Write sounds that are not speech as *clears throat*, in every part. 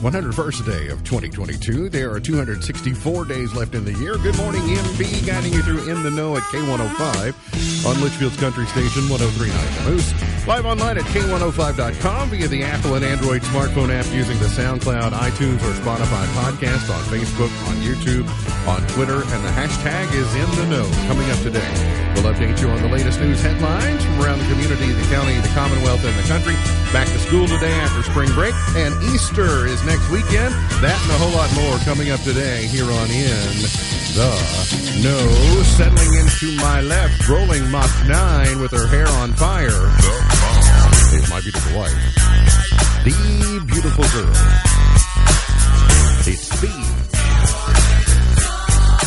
101st day of 2022. There are 264 days left in the year. Good morning, MB, guiding you through In the Know at K105 on Litchfield's Country Station 1039 The Moose. Live online at K105.com via the Apple and Android smartphone app using the SoundCloud, iTunes, or Spotify podcast on Facebook, on YouTube, on Twitter, and the hashtag is In the Know. Coming up today, we'll update you on the latest news headlines from around the community, the county, the Commonwealth, and the country. Back to school today after spring break, and Easter is next weekend. That and a whole lot more coming up today here on In the Know. Settling into my left, rolling Mach 9 with her hair on fire. The is my beautiful wife. The beautiful girl. It's Speed.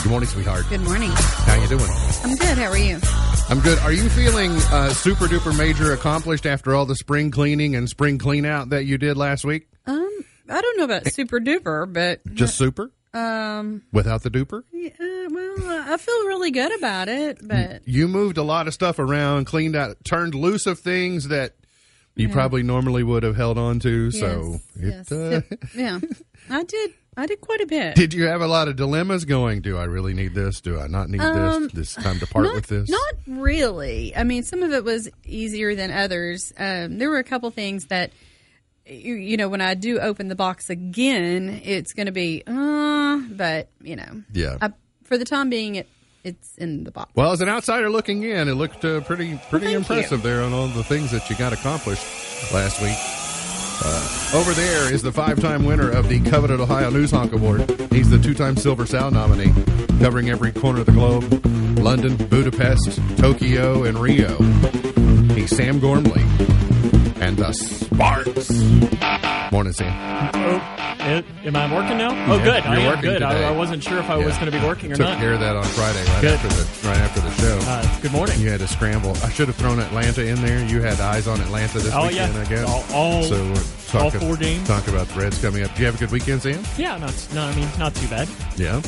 Good morning, sweetheart. Good morning. How you doing? I'm good. How are you? I'm good. Are you feeling uh, super duper major accomplished after all the spring cleaning and spring clean out that you did last week? Um, I don't know about super duper, but Just super? um, Without the duper? yeah, well, I feel really good about it. But You moved a lot of stuff around, cleaned out, turned loose of things that you probably normally would have held on to. So, yes, it, yes. uh, yeah, *laughs* I did. I did quite a bit. did you have a lot of dilemmas going? Do I really need this? Do I not need Um, this? This time to part not, with this? Not really. I mean, some of it was easier than others. Um, there were a couple things that, you, you know, when I do open the box again, it's going to be, uh, but you know, Yeah. I, for the time being, it it's in the box. Well, as an outsider looking in, it looked uh, pretty pretty thank impressive there on all the things that you got accomplished last week. Over there is the five-time winner of the coveted Ohio News Honk Award. He's the two-time Silver Sound nominee, covering every corner of the globe: London, Budapest, Tokyo, and Rio. He's Sam Gormley and the Sparks. Morning, Sam. Oh, it, am I working now? Oh, Yeah, good. you're I am working good. today. I, I wasn't sure if I was Yeah. going to be working or Took not. care of that on Friday, right Good. after the right after the show. Uh, good morning. You had to scramble. I should have thrown Atlanta in there. You had eyes on Atlanta this Oh, weekend, yeah. I guess. All- all- so we're all talking, four games. Talk about the Reds coming up. Did you have a good weekend, Sam? Yeah, not no. I mean, not too bad. Yeah.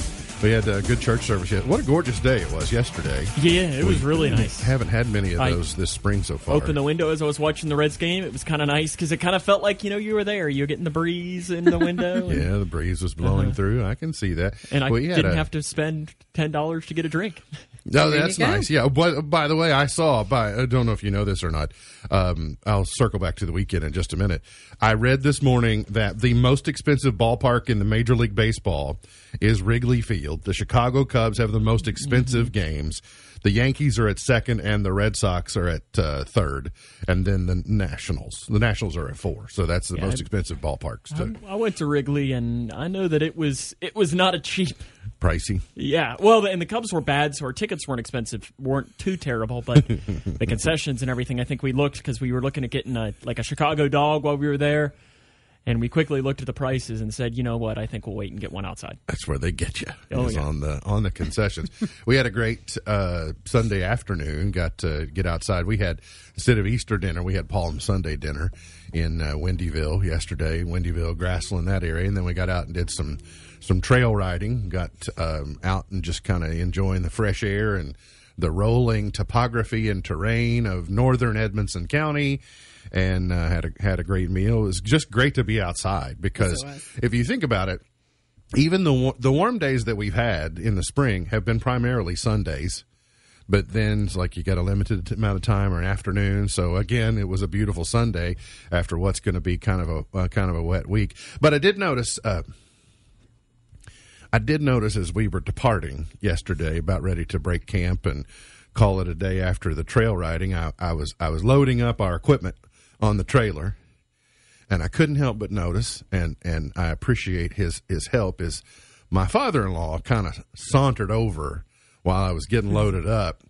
We had a good church service. yet. What a gorgeous day it was yesterday. Yeah, it was really nice. Haven't had many of I those this spring so far. Open the window as I was watching the Reds game. It was kind of nice because it kind of felt like you know you were there. You were getting the breeze in the window. *laughs* and, yeah, the breeze was blowing Uh-huh. through. I can see that. and I We didn't a- have to spend ten dollars to get a drink. No, that's nice. Yeah. But by the way, I saw. By I don't know if you know this or not. Um, I'll circle back to the weekend in just a minute. I read this morning that the most expensive ballpark in the Major League Baseball is Wrigley Field. The Chicago Cubs have the most expensive games. The Yankees are at second, and the Red Sox are at uh, third, and then the Nationals. The Nationals are at four, so that's the Yeah. most expensive ballparks. To, I went to Wrigley and I know that it was it was not a cheap. pricey. Yeah, well, and the Cubs were bad, so our tickets weren't expensive, weren't too terrible, but *laughs* the concessions and everything. I think we looked because we were looking at getting a like a Chicago dog while we were there, and we quickly looked at the prices and said, you know what, I think we'll wait and get one outside. That's where they get you. Oh, yeah. on the on the concessions. *laughs* we had a great uh, Sunday afternoon. Got to get outside. We had instead of Easter dinner, we had Palm Sunday dinner in uh, Windyville yesterday. Windyville, Grassland, that area, and then we got out and did some some trail riding. Got um, out and just kind of enjoying the fresh air and the rolling topography and terrain of northern Edmonson County. And uh, had a had a great meal. It was just great to be outside because was. if you think about it, even the the warm days that we've had in the spring have been primarily Sundays, but then it's like you got a limited amount of time or an afternoon. So again, it was a beautiful Sunday after what's going to be kind of a uh, kind of a wet week. But I did notice. Uh, I did notice as we were departing yesterday, about ready to break camp and call it a day after the trail riding. I, I was I was loading up our equipment on the trailer, and I couldn't help but notice, and and I appreciate his his help. Is my father in law kind of sauntered over while I was getting loaded up.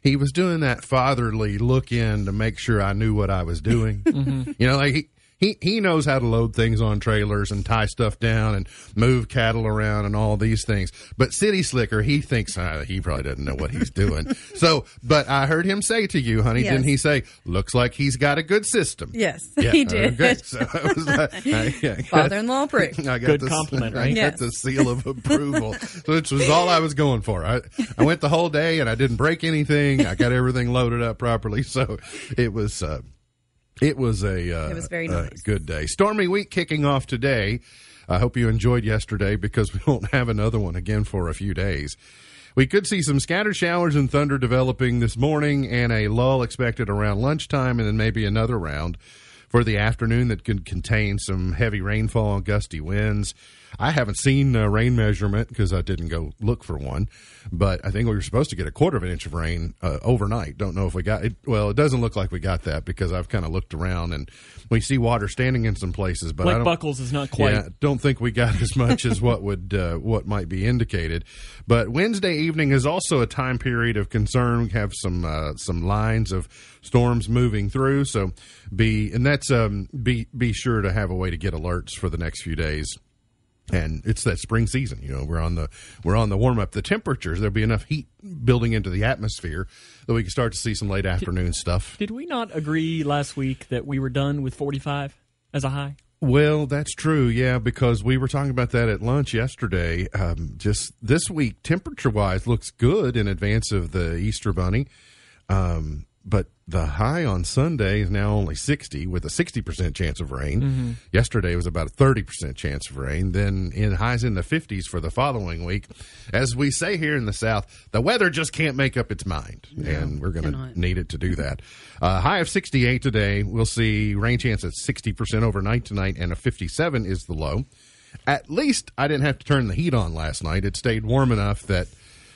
He was doing that fatherly look in to make sure I knew what I was doing. Mm-hmm. You know, like he. He, he knows how to load things on trailers and tie stuff down and move cattle around and all these things. But City Slicker, he thinks uh, he probably doesn't know what he's doing. *laughs* so, but I heard him say to you, honey, Yes. didn't he say, looks like he's got a good system? Yes, *laughs* Yeah, he did. Okay. So I was like, *laughs* I, I got- Father-in-law approved. I got Good the- compliment, I right? got Yes. the seal of approval, which was all I was going for. I, I went the whole day and I didn't break anything. I got everything loaded up properly, so it was uh, It was a uh, It was very nice. good day. Stormy week kicking off today. I hope you enjoyed yesterday because *laughs* we won't have another one again for a few days. We could see some scattered showers and thunder developing this morning and a lull expected around lunchtime and then maybe another round for the afternoon that could contain some heavy rainfall and gusty winds. I haven't seen a rain measurement because I didn't go look for one, but I think we were supposed to get a quarter of an inch of rain uh, overnight. Don't know if we got it. Well, it doesn't look like we got that because I've kind of looked around and we see water standing in some places, but I don't. Buckles is not quite. Yeah, don't think we got as much as what would uh, what might be indicated. But Wednesday evening is also a time period of concern. We have some uh, some lines of storms moving through, so be and that's um, be be sure to have a way to get alerts for the next few days. And it's that spring season, you know. We're on the we're on the warm up. The temperatures there'll be enough heat building into the atmosphere that we can start to see some late afternoon stuff. Did we not agree last week that we were done with 45 as a high? Well, that's true, yeah, because we were talking about that at lunch yesterday. Um, just this week, temperature wise, looks good in advance of the Easter Bunny. Um, but the high on Sunday is now only 60 with a 60% chance of rain. Yesterday was about a 30% chance of rain. Then in highs in the 50s for the following week. As we say here in the South, the weather just can't make up its mind. and we're going to need it to do that. Uh, high of 68 today. We'll see rain chance at 60% overnight tonight, and a 57 is the low. At least I didn't have to turn the heat on last night. It stayed warm enough that,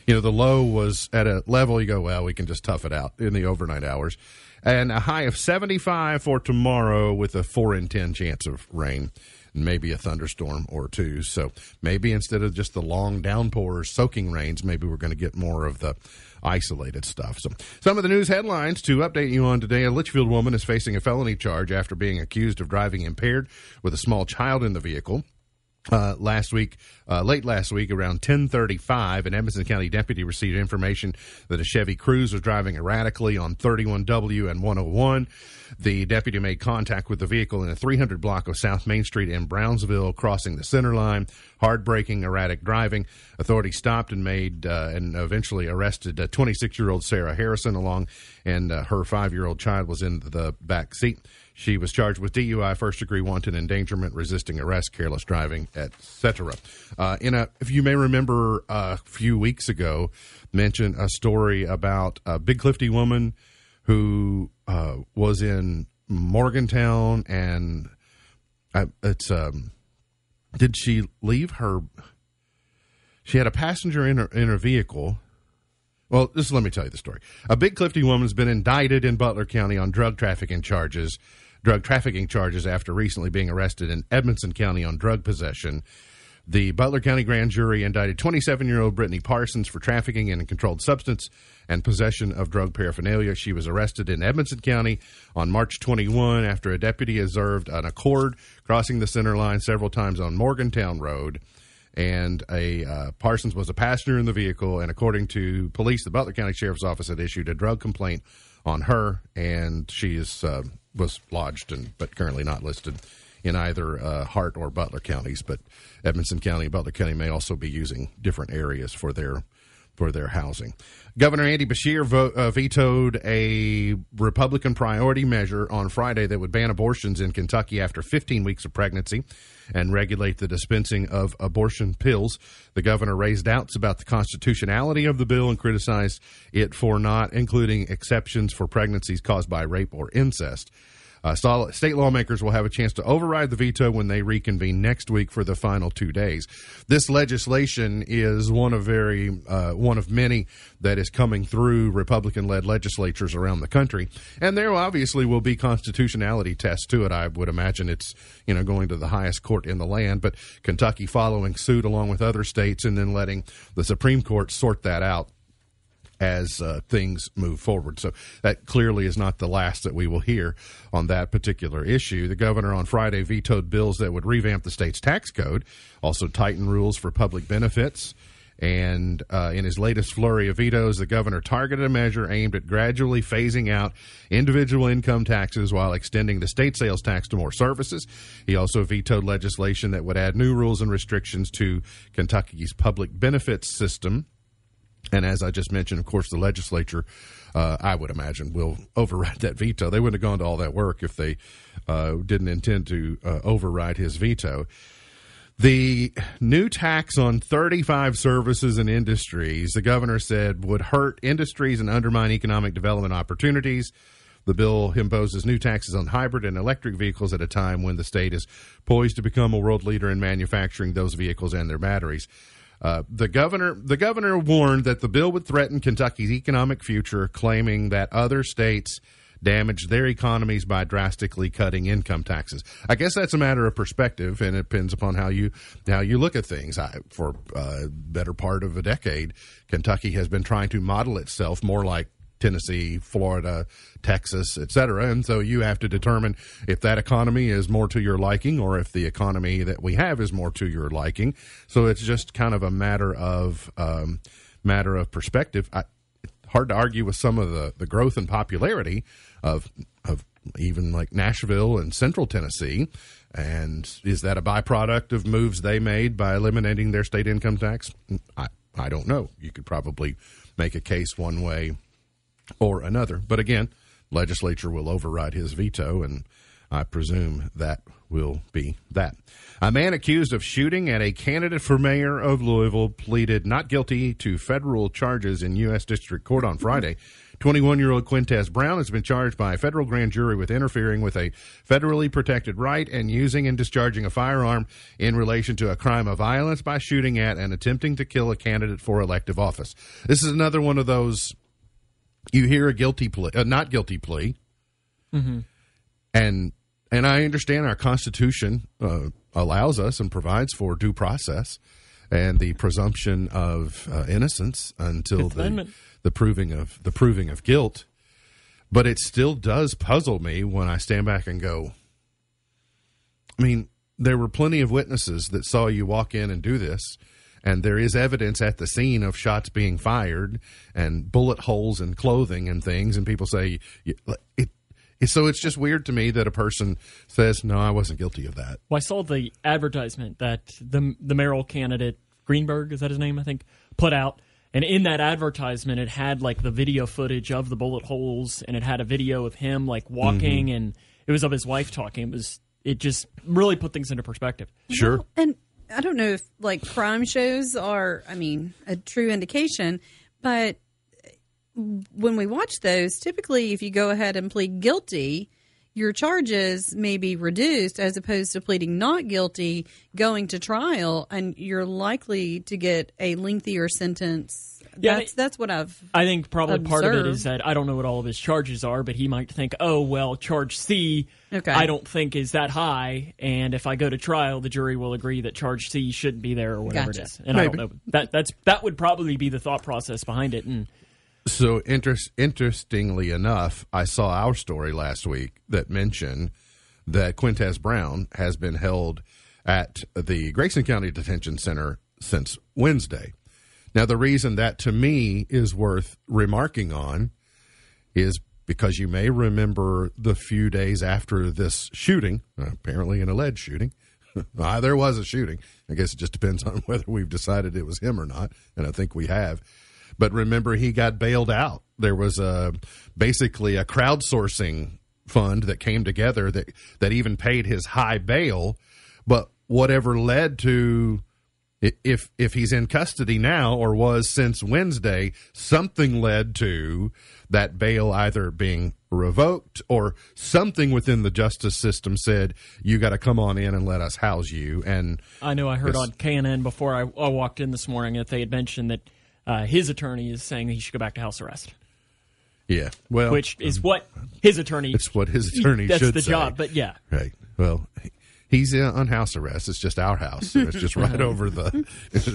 you know, the low was at a level you go, well, we can just tough it out in the overnight hours. And a high of 75 for tomorrow with a 4 in 10 chance of rain and maybe a thunderstorm or two. So maybe instead of just the long downpours, soaking rains, maybe we're going to get more of the isolated stuff. So some of the news headlines to update you on today. A Litchfield woman is facing a felony charge after being accused of driving impaired with a small child in the vehicle. Uh, last week, uh, late last week, around 10:35, an Edmonson County deputy received information that a Chevy Cruze was driving erratically on 31W and 101. The deputy made contact with the vehicle in a 300 block of South Main Street in Brownsville, crossing the center line. Hard braking, erratic driving. Authorities stopped and made uh, and eventually arrested 26 year old Sarah Harrison along, and uh, her five year old child was in the back seat. She was charged with DUI, first degree wanton endangerment, resisting arrest, careless driving, etc. Uh, in a, if you may remember, a few weeks ago, mentioned a story about a Big Clifty woman who uh, was in Morgantown, and uh, it's um, did she leave her? She had a passenger in her in her vehicle. Well, just let me tell you the story. A Big Clifty woman's been indicted in Butler County on drug trafficking charges, drug trafficking charges after recently being arrested in Edmonson County on drug possession. The Butler County grand jury indicted 27 year old Brittany Parsons for trafficking in a controlled substance and possession of drug paraphernalia. She was arrested in Edmonson County on March 21 after a deputy observed an Accord crossing the center line several times on Morgantown Road and a uh, Parsons was a passenger in the vehicle. And according to police, the Butler County Sheriff's Office had issued a drug complaint on her, and she is uh, was lodged and but currently not listed in either uh, Hart or Butler counties. But Edmonson County and Butler County may also be using different areas for their for their housing. Governor Andy Beshear vo- uh, vetoed a Republican priority measure on Friday that would ban abortions in Kentucky after 15 weeks of pregnancy and regulate the dispensing of abortion pills. The governor raised doubts about the constitutionality of the bill and criticized it for not including exceptions for pregnancies caused by rape or incest. Uh, state lawmakers will have a chance to override the veto when they reconvene next week for the final two days. This legislation is one of very uh, one of many that is coming through Republican-led legislatures around the country, and there obviously will be constitutionality tests to it. I would imagine it's you know going to the highest court in the land, but Kentucky following suit along with other states, and then letting the Supreme Court sort that out as uh, things move forward. So that clearly is not the last that we will hear on that particular issue. The governor on Friday vetoed bills that would revamp the state's tax code, also tighten rules for public benefits. And uh, in his latest flurry of vetoes, the governor targeted a measure aimed at gradually phasing out individual income taxes while extending the state sales tax to more services. He also vetoed legislation that would add new rules and restrictions to Kentucky's public benefits system. And as I just mentioned, of course, the legislature, uh, I would imagine, will override that veto. They wouldn't have gone to all that work if they uh, didn't intend to uh, override his veto. The new tax on 35 services and industries, the governor said, would hurt industries and undermine economic development opportunities. The bill imposes new taxes on hybrid and electric vehicles at a time when the state is poised to become a world leader in manufacturing those vehicles and their batteries. Uh, the governor, the governor warned that the bill would threaten Kentucky's economic future, claiming that other states damage their economies by drastically cutting income taxes. I guess that's a matter of perspective, and it depends upon how you how you look at things. I, for a uh, better part of a decade, Kentucky has been trying to model itself more like Tennessee, Florida, Texas, et cetera. And so you have to determine if that economy is more to your liking or if the economy that we have is more to your liking. So it's just kind of a matter of um, matter of perspective. I, hard to argue with some of the, the growth and popularity of of even like Nashville and Central Tennessee. And is that a byproduct of moves they made by eliminating their state income tax? I, I don't know. You could probably make a case one way or another. But again, legislature will override his veto, and I presume that will be that. A man accused of shooting at a candidate for mayor of Louisville pleaded not guilty to federal charges in U.S. District Court on Friday. 21 year old Quintez Brown has been charged by a federal grand jury with interfering with a federally protected right and using and discharging a firearm in relation to a crime of violence by shooting at and attempting to kill a candidate for elective office. This is another one of those you hear a guilty plea, a not guilty plea, mm-hmm. and and I understand our Constitution uh, allows us and provides for due process and the presumption of uh, innocence until the, the proving of the proving of guilt. But it still does puzzle me when I stand back and go. I mean, there were plenty of witnesses that saw you walk in and do this, and there is evidence at the scene of shots being fired and bullet holes in clothing and things. And people say it so it's just weird to me that a person says, "No, I wasn't guilty of that." Well, I saw the advertisement that the the mayoral candidate Greenberg is that his name? I think put out, and in that advertisement, it had like the video footage of the bullet holes, and it had a video of him like walking, mm-hmm. and it was of his wife talking. It was it just really put things into perspective. Sure, well, and I don't know if like crime shows are, I mean, a true indication, but when we watch those, typically if you go ahead and plead guilty, your charges may be reduced as opposed to pleading not guilty, going to trial, and you're likely to get a lengthier sentence. Yeah, that's that's what I've. I think probably observed. part of it is that I don't know what all of his charges are, but he might think, oh well, charge C, okay. I don't think is that high, and if I go to trial, the jury will agree that charge C shouldn't be there or whatever gotcha. it is. And Maybe. I don't know that that's that would probably be the thought process behind it, and so interest, interestingly enough, I saw our story last week that mentioned that Quintez Brown has been held at the Grayson County Detention Center since Wednesday. Now, the reason that to me is worth remarking on is because you may remember the few days after this shooting, apparently an alleged shooting. *laughs* ah, there was a shooting. I guess it just depends on *laughs* whether we've decided it was him or not, and I think we have. But remember, he got bailed out. There was a basically a crowdsourcing fund that came together that that even paid his high bail. But whatever led to if if he's in custody now or was since Wednesday, something led to that bail either being revoked or something within the justice system said you got to come on in and let us house you. And I know I heard on KNN before I, I walked in this morning that they had mentioned that uh, his attorney is saying he should go back to house arrest. Yeah, well, which is um, what his attorney. It's what his attorney that's should the say. job, but yeah, right. Well, he's uh, on house arrest. It's just our house. it's just *laughs* right over the *laughs*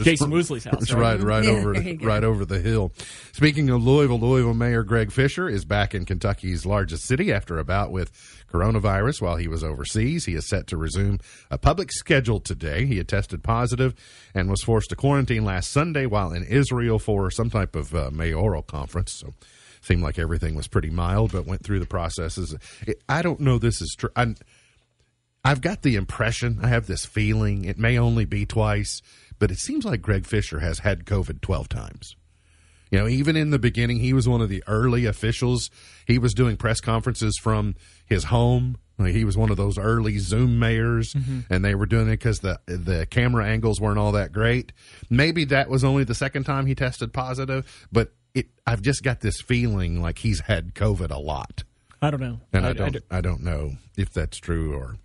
Jason Woosley's house. It's right, right, right over, right over the hill. Speaking of Louisville, Louisville Mayor Greg Fisher is back in Kentucky's largest city after a bout with coronavirus while he was overseas. He is set to resume a public schedule today. He had tested positive and was forced to quarantine last Sunday while in Israel for some type of uh, mayoral conference. So seemed like everything was pretty mild, but went through the processes. I don't know this is true. I've got the impression, I have this feeling, it may only be twice, but it seems like Greg Fisher has had COVID 12 times You know, even in the beginning, he was one of the early officials. He was doing press conferences from his home. He was one of those early Zoom mayors, mm-hmm. and they were doing it because the the camera angles weren't all that great. Maybe that was only the second time he tested positive, but it, I've just got this feeling like he's had COVID a lot, I don't know. and I, don't I don't know if that's true or.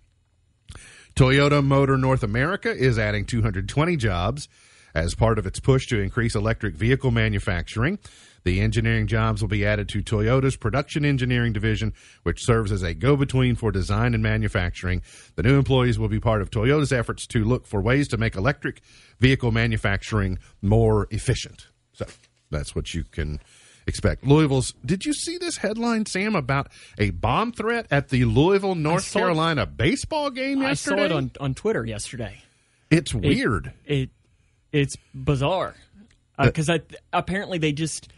Toyota Motor North America is adding 220 jobs as part of its push to increase electric vehicle manufacturing. The engineering jobs will be added to Toyota's production engineering division, which serves as a go between for design and manufacturing. The new employees will be part of Toyota's efforts to look for ways to make electric vehicle manufacturing more efficient. So that's what you can expect. Louisville's. Did you see this headline, Sam, about a bomb threat at the Louisville, North saw it. Carolina baseball game yesterday? I saw it on, on Twitter yesterday. It's weird. It it's bizarre uh, uh, because I apparently they just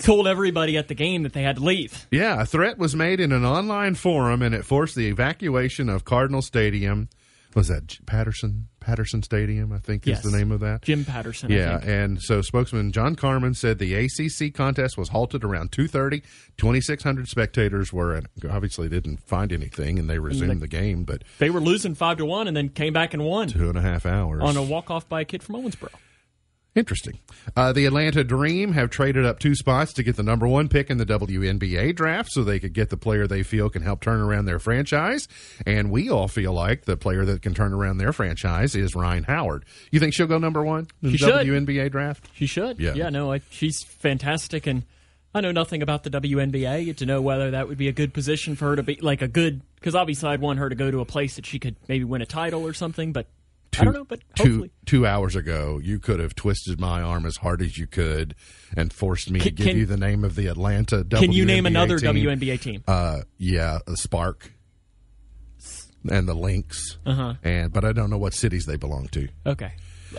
told everybody at the game that they had to leave. Yeah, a threat was made in an online forum, and it forced the evacuation of Cardinal Stadium. Was that Patterson Patterson Stadium? I think Yes. is the name of that. Jim Patterson. I Yeah, think. and so spokesman John Karman said the ACC contest was halted around 2:30. 2600 spectators were and obviously didn't find anything and they resumed the game, but they were losing five to one and then came back and won two and a half hours on a walk off by a kid from Owensboro. Interesting. Uh, the Atlanta Dream have traded up two spots to get the number one pick in the WNBA draft so they could get the player they feel can help turn around their franchise. And we all feel like the player that can turn around their franchise is Rhyne Howard. You think she'll go number one in the She should. WNBA draft? She should. Yeah. Yeah. No, I, she's fantastic, and I know nothing about the WNBA to know whether that would be a good position for her to be like a good. Because obviously, I'd want her to go to a place that she could maybe win a title or something. But I don't know. But two, hopefully, two hours ago, you could have twisted my arm as hard as you could and forced me to give can- you the name of the Atlanta WNBA can you name another team. WNBA team? Uh, yeah, the Spark and the Lynx. Uh-huh. And but I don't know what cities they belong to. Okay,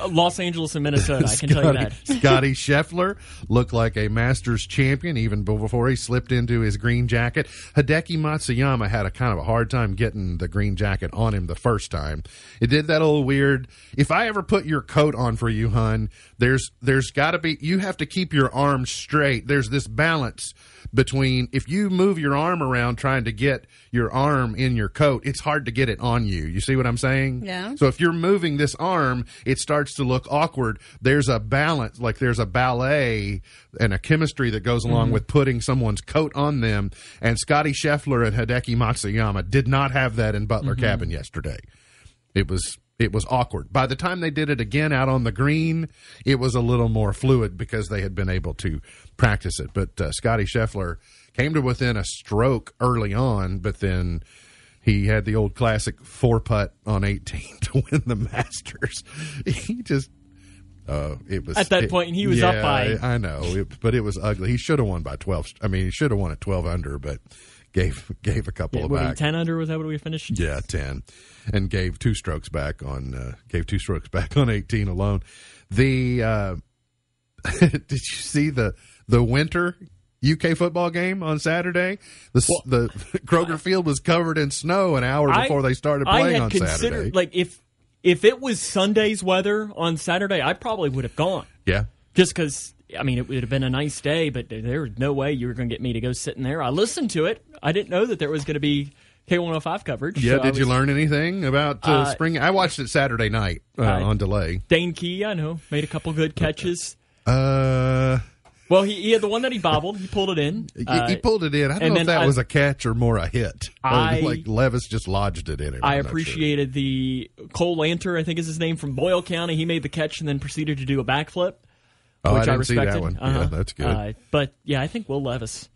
Los Angeles and Minnesota. I can tell you that. Scotty Scheffler looked like a Masters champion even before he slipped into his green jacket. Hideki Matsuyama had a kind of a hard time getting the green jacket on him the first time. It did that old weird. If I ever put your coat on for you, hun, there's there's got to be you have to keep your arms straight. There's this balance between if you move your arm around trying to get your arm in your coat, it's hard to get it on you. You see what I'm saying? Yeah. So if you're moving this arm, it starts to look awkward. There's a balance, like there's a ballet and a chemistry that goes along with putting someone's coat on them. And Scotty Scheffler and Hideki Matsuyama did not have that in Butler Cabin yesterday. It was it was awkward. By the time they did it again out on the green, it was a little more fluid because they had been able to practice it. But uh, Scotty Scheffler came to within a stroke early on, but then he had the old classic four putt on 18 *laughs* to win the Masters. *laughs* He just. Uh, it was At that it- point, he was up by- I, I know, it, but it was ugly. He should have won by twelve. I mean, he should have won at twelve under, but gave *laughs* gave a couple Yeah, of back. ten under? Was that what we finished? Yeah, ten, and gave two strokes back on uh, gave two strokes back on eighteen alone. The uh, did you see the the winter UK football game on Saturday? The s the *laughs* Kroger Field was covered in snow an hour I- before they started I playing on considered Saturday. like if if it was Sunday's weather on Saturday, I probably would have gone. yeah, just because I mean it would have been a nice day, but there was no way you were going to get me to go sit in there. I listened to it. I didn't know that there was going to be K105 coverage. yeah. so I did you learn anything about uh, Uh, spring? I watched it Saturday night uh, I- on delay. Dane Key, I know, made a couple good catches. Uh, Well, he, he had the one that he bobbled. He pulled it in. he, Uh, he pulled it in. I don't know if that I- was a catch or more a hit. I- like Levis just lodged it in him. I I'm sure. appreciated the Cole Lanter, I think is his name, from Boyle County. He made the catch and then proceeded to do a backflip, Oh, I which see that respected. one. Uh-huh. Yeah, that's good. Uh, but yeah, I think Will Levis.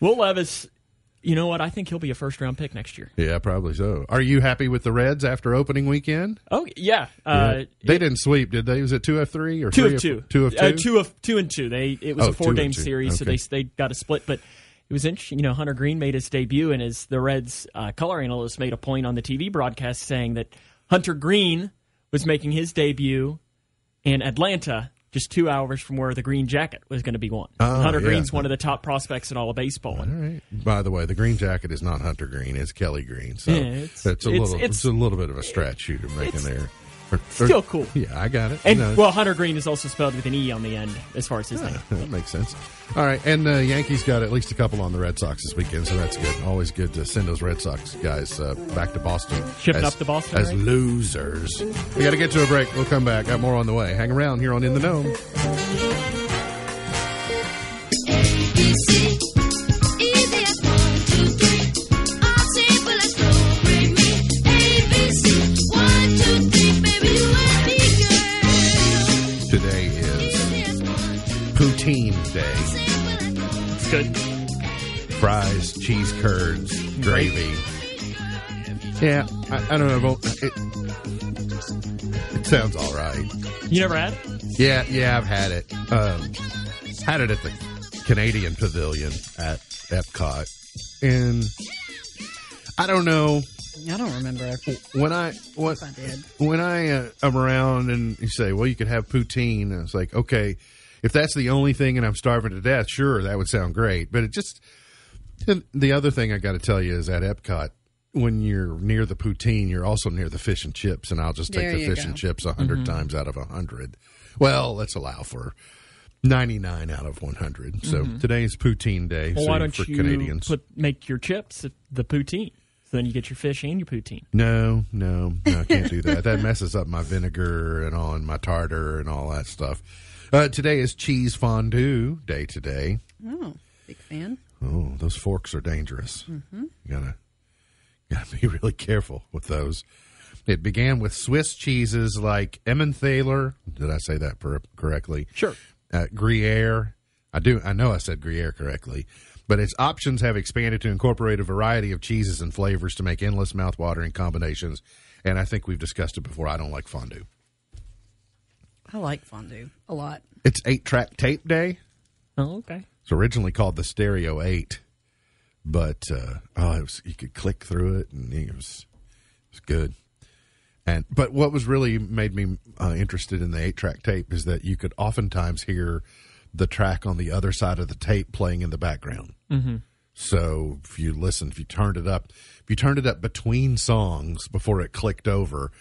Will Levis, you know what? I think he'll be a first round pick next year. Yeah, probably so. Are you happy with the Reds after opening weekend? Oh yeah, uh, they didn't sweep, did they? Was it two of three or two of two, Two of two. uh, two of two and two. They it was Oh, a four game series, so they they got a split. But it was interesting. You know, Hunter Greene made his debut, and as the Reds uh, color analyst made a point on the TV broadcast saying that Hunter Greene was making his debut in Atlanta. Just two hours from where the green jacket was going to be won. Oh, Hunter yeah. Greene's one of the top prospects in all of baseball. All right. By the way, the green jacket is not Hunter Green; it's Kelly Green. So Yeah, it's- it's, a it's- little, it's- it's, a little bit of a stretch you're making there. Or- or- Still cool. Yeah, I got it. And No, well, Hunter Greene is also spelled with an e on the end as far as his name. that makes sense. All right, and the Yankees got at least a couple on the Red Sox this weekend, so that's good. Always good to send those Red Sox guys uh, back to Boston. Shipping as- up to Boston, as right? losers. We got to get to a break. We'll come back. Got more on the way. Hang around here on In the Know. Good. Fries, cheese curds, gravy. Yeah, I, I don't know. It, it sounds all right. You never had? it? Yeah, yeah, I've had it. Um, had it at the Canadian Pavilion at Epcot, and I don't know I don't remember when I what I did. when I uh, am around and you say, "Well, you could have poutine," and it's like, okay, if that's the only thing and I'm starving to death, sure, that would sound great. But it just and the other thing I got to tell you is at Epcot. When you're near the poutine, you're also near the fish and chips, and I'll just take There the fish go. and chips a 100 mm-hmm. times out of a hundred. Well, let's allow for 99 out of 100. So mm-hmm. today's poutine day Well, so why don't for you Canadians. put make your chips the poutine? So then you get your fish and your poutine. No, no, no, I can't do that. that messes up my vinegar and all, and my tartar and all that stuff. Uh, today is cheese fondue day today. Oh, big fan. Oh, those forks are dangerous. You gotta, gotta be *laughs* really careful with those. It began with Swiss cheeses like Emmentaler. Did I say that per- correctly? Sure. uh, Gruyere. I do. I know I said Gruyere correctly, but its options have expanded to incorporate a variety of cheeses and flavors to make endless mouthwatering combinations. And I think we've discussed it before. I don't like fondue. I like fondue a lot. It's eight track tape day. Oh, okay. It's originally called the Stereo Eight, but uh, oh, it was you could click through it and it was it was good. And but what was really made me uh, interested in the eight track tape is that you could oftentimes hear the track on the other side of the tape playing in the background. Mm-hmm. So if you listen, if you turned it up, if you turned it up between songs before it clicked over,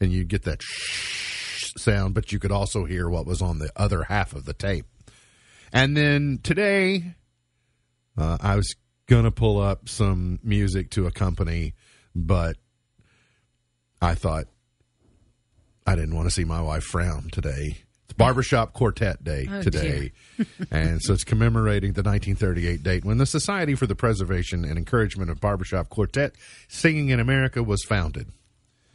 and you get that shh sound, but you could also hear what was on the other half of the tape. And then today, uh, I was gonna pull up some music to accompany, but I thought I didn't want to see my wife frown today. It's Barbershop Quartet Day Oh, today. and so it's commemorating the 1938 date when the Society for the Preservation and Encouragement of Barbershop Quartet Singing in America was founded.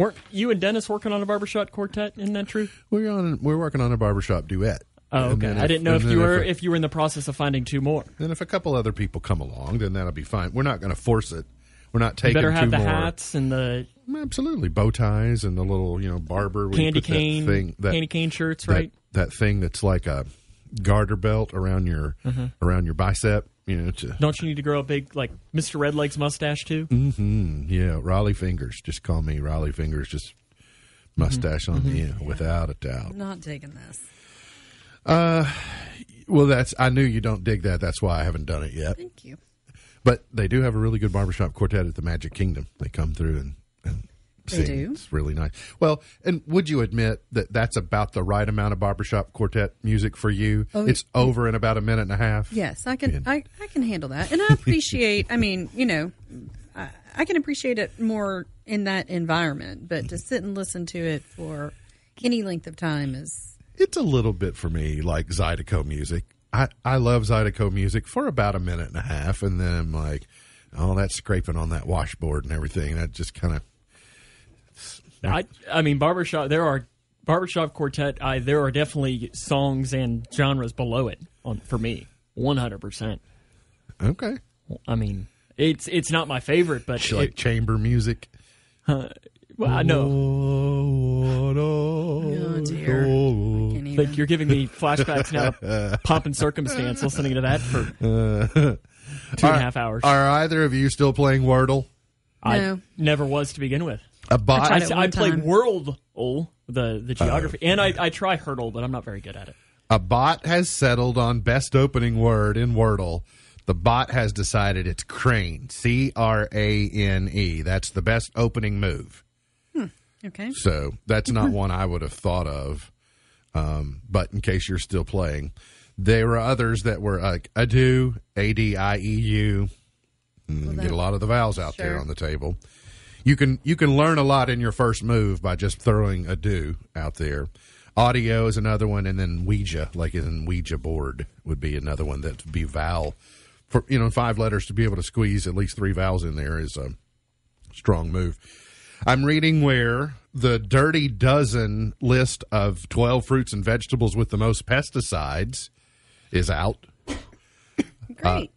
Weren't you and Dennis working on a barbershop quartet? Isn't that true? We're on we're working on a barbershop duet. Oh, okay. then I didn't know if you were a- if you were in the process of finding two more. Then if a couple other people come along, then that'll be fine. We're not going to force it. We're not taking. You better have the more. hats and the Absolutely, bow ties and the little you know barber candy put that cane thing that candy cane shirts, that, right? that thing that's like a garter belt around your Mm-hmm. around your bicep. You know, to, Don't you need to grow a big like Mr. Redlegs mustache too? mm, yeah, Rollie Fingers. Just call me Rollie Fingers. Just mustache on mm-hmm. the end, uh, without a doubt. Not taking this. Uh, well, that's I knew you don't dig that. That's why I haven't done it yet. Thank you. But they do have a really good barbershop quartet at the Magic Kingdom. They come through and, and They do? It's really nice. Well, and would you admit that that's about the right amount of barbershop quartet music for you? Oh, it's over in about a minute and a half. Yes, I can. I, I can handle that, and I *laughs* appreciate. I mean, you know, I, I can appreciate it more in that environment, but to sit and listen to it for any length of time is It's a little bit for me like Zydeco music. I, I love Zydeco music for about a minute and a half, and then I'm like, oh, that's scraping on that washboard and everything. That just kind of I I mean barbershop there are barbershop quartet I there are definitely songs and genres below it on for me. 100%. okay. I mean, it's it's not my favorite, but Like it, chamber music. well, I know. oh dear. I can't. Like you're giving me flashbacks now, to *laughs* pomp and circumstance. Listening to that for uh, two and a half hours. Are either of you still playing Wordle? I No. never was to begin with. A bot. I, tried it I play time. Worldle the the geography, Oh. and I, I try Heardle, but I'm not very good at it. A bot has settled on best opening word in Wordle. The bot has decided it's crane. C R A N E. That's the best opening move. Okay. So that's not one I would have thought of. Um, but in case you're still playing, there were others that were like ado, A D I E U. Mm, Get a lot of the vowels out there on the table. You can you can learn a lot in your first move by just throwing a do out there. Audio is another one, and then Ouija, like in Ouija board, would be another one that would be vowel for you know five letters to be able to squeeze at least three vowels in there is a strong move. I'm reading where the Dirty Dozen list of 12 fruits and vegetables with the most pesticides is out. Great.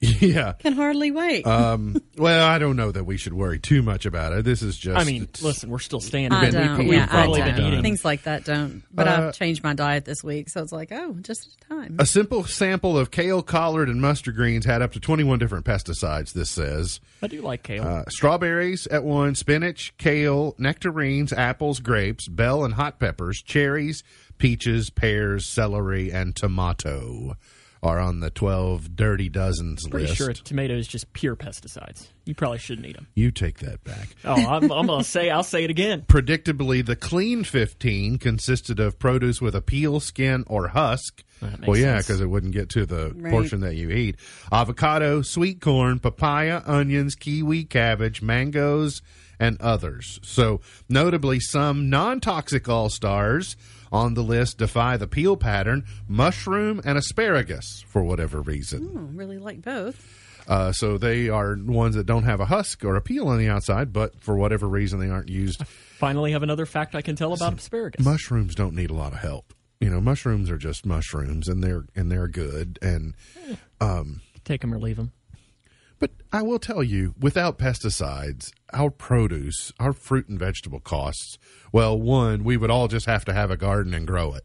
*laughs* yeah. Can hardly wait. Um, well, I don't know that we should worry too much about it. This is just. I mean, listen, we're still standing. I don't. we've yeah, I probably don't. been eating. Things like that don't. But Uh, I've changed my diet this week, so it's like, oh, just a time. A simple sample of kale, collard, and mustard greens had up to 21 different pesticides, this says. I do like kale. Uh, strawberries at one, spinach, kale, nectarines, apples, grapes, bell and hot peppers, cherries, peaches, pears, celery, and tomato are on the 12 dirty dozens Pretty list. sure tomatoes just pure pesticides. You probably shouldn't eat them. You take that back. Oh, I'm, I'm gonna *laughs* say. I'll say it again. Predictably, the clean 15 consisted of produce with a peel, skin, or husk. That makes Well, yeah, because it wouldn't get to the Right. portion that you eat. Avocado, sweet corn, papaya, onions, kiwi, cabbage, mangoes, and others. So, notably, some non toxic all stars on the list defy the peel pattern mushroom and asparagus for whatever reason. Oh, really like both. Uh, so, they are ones that don't have a husk or a peel on the outside, but for whatever reason, they aren't used. Finally, have another fact I can tell about asparagus. mushrooms don't need a lot of help. You know, mushrooms are just mushrooms, and they're and they're good. And eh. um, Take them or leave them. But I will tell you, without pesticides, our produce, our fruit and vegetable costs. Well, one, we would all just have to have a garden and grow it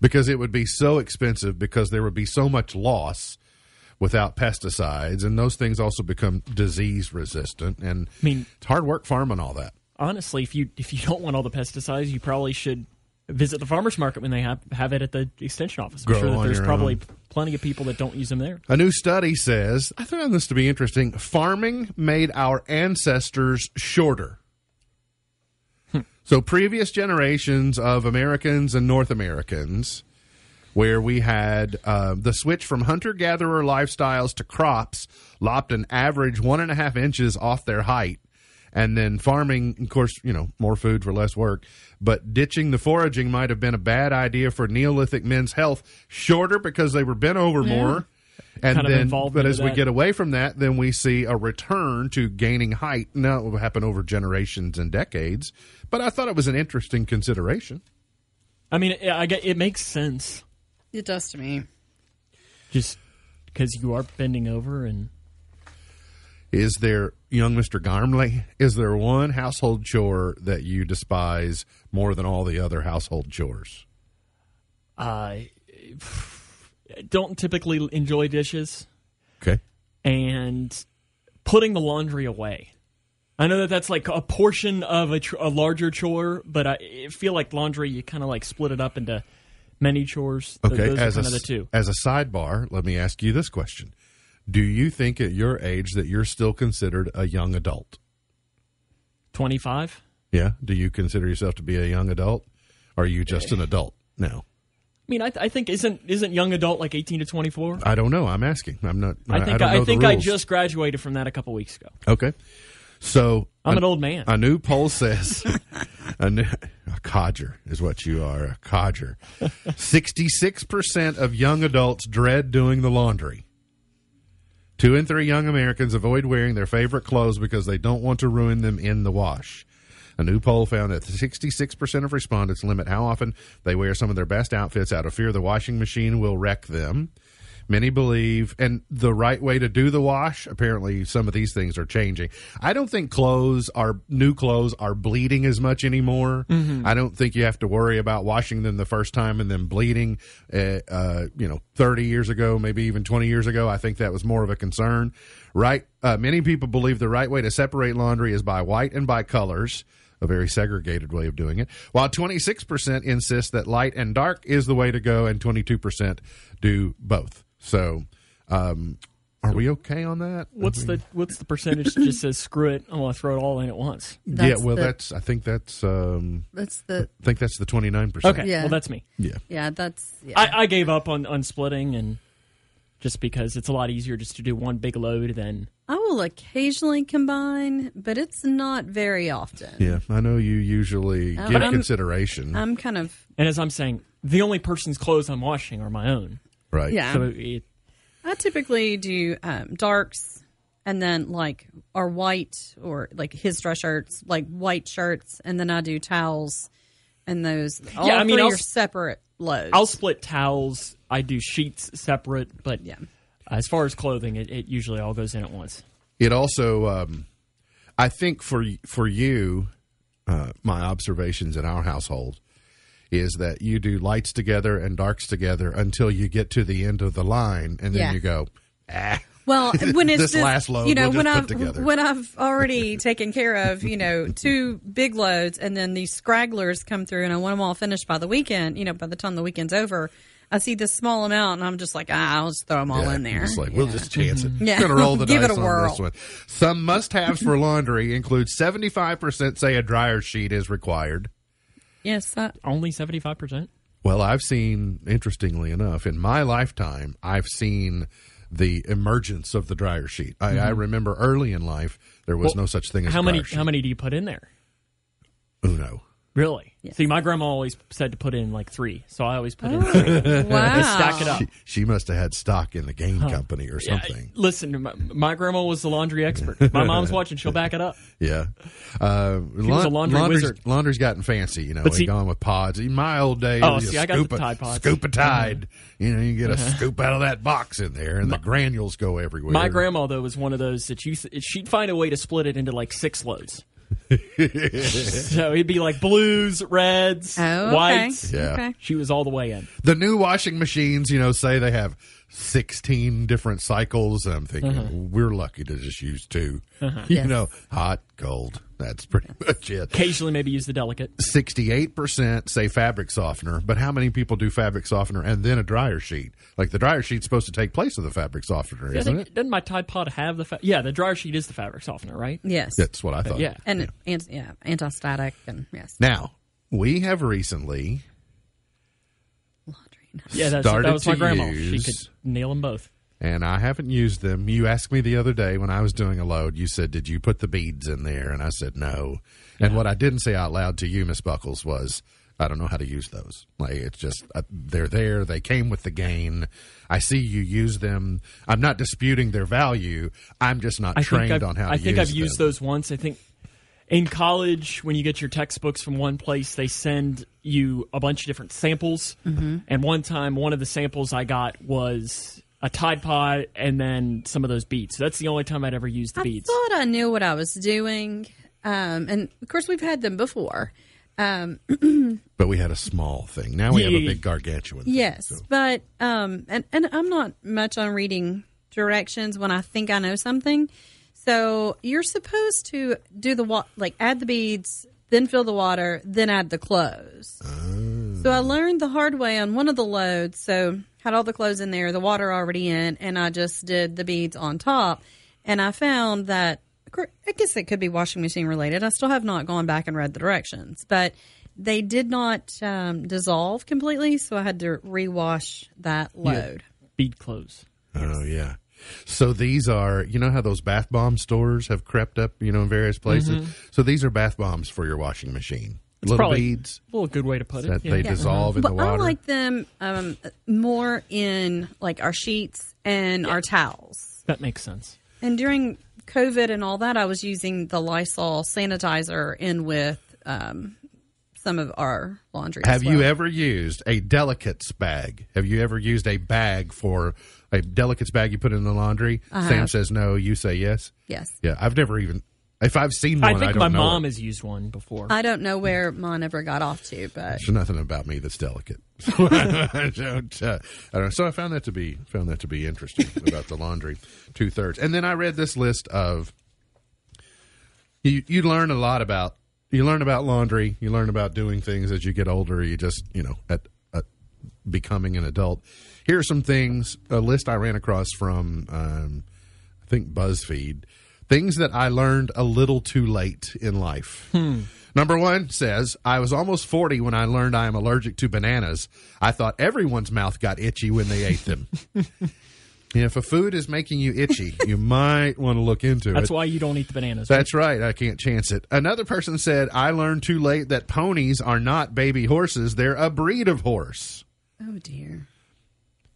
because it would be so expensive because there would be so much loss without pesticides, and those things also become disease resistant. And I mean- it's hard work farming all that. Honestly, if you if you don't want all the pesticides, you probably should visit the farmers market when they have have it at the extension office. I'm Grow sure that there's probably own. Plenty of people that don't use them there. A new study says, I found this to be interesting. Farming made our ancestors shorter. So, previous generations of Americans and North Americans, where we had uh, the switch from hunter gatherer lifestyles to crops, lopped an average one and a half inches off their height. And then farming, of course, you know, more food for less work. But ditching the foraging might have been a bad idea for Neolithic men's health. Shorter because they were bent over more. And Kind then, but into as we get away from that, then we see a return to gaining height. Now it will happen over generations and decades. But I thought it was an interesting consideration. I mean, it, I get it makes sense It does to me. just because you are bending over and Is there, young Mr. Garmley, is there one household chore that you despise more than all the other household chores? I don't typically enjoy dishes Okay. and putting the laundry away. I know that that's like a portion of a, tr- a larger chore, but I, feel like laundry you kind of like split it up into many chores. Okay. those as a, as a sidebar, let me ask you this question. Do you think at your age that you're still considered a young adult? Twenty five. Yeah. Do you consider yourself to be a young adult? Or are you just an adult now? I mean, I, I think isn't isn't young adult like eighteen to twenty four? I don't know. I'm asking. I'm not. I think I, the think I just graduated from that a couple weeks ago. Okay. So I'm a- an old man. A new poll says *laughs* a, new, a codger is what you are. A codger. *laughs* Sixty-six percent of young adults dread doing the laundry. Two in three young Americans avoid wearing their favorite clothes because they don't want to ruin them in the wash. A new poll found that 66% of respondents limit how often they wear some of their best outfits out of fear the washing machine will wreck them. Many believe, and the right way to do the wash, apparently some of these things are changing. I don't think clothes are, new clothes are bleeding as much anymore. I don't think you have to worry about washing them the first time and then bleeding. Uh, uh, you know, 30 years ago, maybe even 20 years ago, I think that was more of a concern. Right? Uh, many people believe the right way to separate laundry is by white and by colors a very segregated way of doing it. While 26% insist that light and dark is the way to go, and 22% do both. So, um, Are we okay on that? What's the what's the percentage that just says screw it? I'm gonna throw it all in at once. *laughs* yeah, well, the- that's. I think that's. um That's the I think that's the twenty nine percent. Okay, Yeah. well that's me. Yeah. yeah. That's yeah. I, I gave up on, on splitting and just because it's a lot easier just to do one big load than I will occasionally combine, but it's not very often. Yeah, I know you usually Uh, give but I'm- consideration, I'm kind of and as I'm saying, the only person's clothes I'm washing are my own. Right? yeah. So it, I typically do um, darks and then like our white or like his dress shirts, like white shirts, and then I do towels and those. All Yeah, I mean, three I'll are separate loads. I'll split towels. I do sheets separate, but yeah. as far as clothing, it, it usually all goes in at once. It also, um, I think for for you, uh, my observations in our household is that you do lights together and darks together until you get to the end of the line, and then Yeah. you go, ah. Well, when *laughs* it's This just, last load you know, we'll when I've together. when I've *laughs* already taken care of, you know, two big loads, and then these scragglers come through, and I want them all finished by the weekend. You know, by the time the weekend's over, I see this small amount, and I'm just like, ah, I'll just throw them all Yeah, in there. It's like we'll just chance it. Yeah. Gonna roll the *laughs* Give it dice a on whirl. this one. Some must-haves for laundry include seventy-five percent say a dryer sheet is required. Yes, I, Only seventy five percent. Well, I've seen, interestingly enough, in my lifetime, I've seen the emergence of the dryer sheet. I, I mm-hmm. remember early in life there was Well, no such thing as How dryer many sheet. how many do you put in there? Uno. Really? Yes. See, my grandma always said to put in like three, so I always put in three. wow. *laughs* Stack it up. She, she must have had stock in the game company or Yeah, something. listen, my, my grandma was the laundry expert. My mom's *laughs* watching; she'll back it up. Yeah. Uh, was a laundry laundry's, wizard. laundry's gotten fancy, you know. But But see- gone with pods. In my old days, Oh, you see, I got the Tide Pods. Scoop a *laughs* Tide. You know, you get a scoop out of that box in there, and the granules go everywhere. My grandma though was one of those that you she'd find a way to split it into like six loads. *laughs* so it'd be like blues, reds, Oh, okay. whites. Yeah. Okay. She was all the way in. the new washing machines, you know, say they have 16 different cycles. I'm thinking, Uh-huh. we're lucky to just use 2 You Yes. know, hot, cold. That's pretty *laughs* much it. Occasionally, maybe use the delicate. 68% say fabric softener, but how many people do fabric softener and then a dryer sheet? Like the dryer sheet's supposed to take place of the fabric softener, I isn't think, it? doesn't my Tide Pod have the? Fa- yeah, the dryer sheet is the fabric softener, right? Yes. That's what I thought. yeah. And and yeah, anti-static and yes. Now, we have recently Laundry. *laughs* Yeah, that's, Started that was my to grandma. use- She could nail them both. and I haven't used them. You asked me the other day when I was doing a load, you said, Did you put the beads in there? And I said, No. And what I didn't say out loud to you, Miss Buckles, was, I don't know how to use those. Like, it's just, uh, they're there. They came with the gain. I see you use them. I'm not disputing their value. I'm just not I trained I've, on how to. I think use I've used them. those once. I think in college, when you get your textbooks from one place, they send you a bunch of different samples. Mm-hmm. And one time, one of the samples I got was a Tide Pod and then some of those beads. So that's the only time I'd ever used the I beads. thought I knew what I was doing, um, and of course we've had them before. Um, *clears throat* But we had a small thing. Now we have a big gargantuan. thing, yes, so. but um, and and I'm not much on reading directions when I think I know something. So you're supposed to do the wa- like add the beads, then fill the water, then add the clothes. So I learned the hard way on one of the loads. So had all the clothes in there, the water already in, and I just did the beads on top. And I found that of I guess it could be washing machine related. I still have not gone back and read the directions, but they did not um, dissolve completely, so I had to rewash that load. Bead clothes. Oh yeah. So these are, you know how those bath bomb stores have crept up, you know, in various places. So these are bath bombs for your washing machine. Little probably- beads Well, a good way to put that it. they Yeah. dissolve in But the I like them um, more in like our sheets and our towels. That makes sense. And during COVID and all that, I was using the Lysol sanitizer in with um, some of our laundry. as have you ever used a delicates bag? Have you ever used a bag for a delicates bag you put in the laundry? Sam says no. You say yes. Yes. Yeah, I've never even. If I've seen one, I think don't my know mom it. has used one before. I don't know where mine ever got off to, but There's nothing about me that's delicate. *laughs* So I don't. Uh, I don't. So I found that to be found that to be interesting *laughs* about the laundry, two thirds. And then I read this list of. You you learn a lot about you learn about laundry. You learn about doing things as you get older. You just you know at. at becoming an adult. Here are some things, a list I ran across from, um, I think, BuzzFeed. Things that I learned a little too late in life. Number one says, I was almost 40 when I learned I am allergic to bananas. I thought everyone's mouth got itchy when they ate them. *laughs* if a food is making you itchy, you *laughs* might want to look into That's it. That's why you don't eat the bananas. That's right. I can't chance it. Another person said, I learned too late that ponies are not baby horses. They're a breed of horse. Oh dear.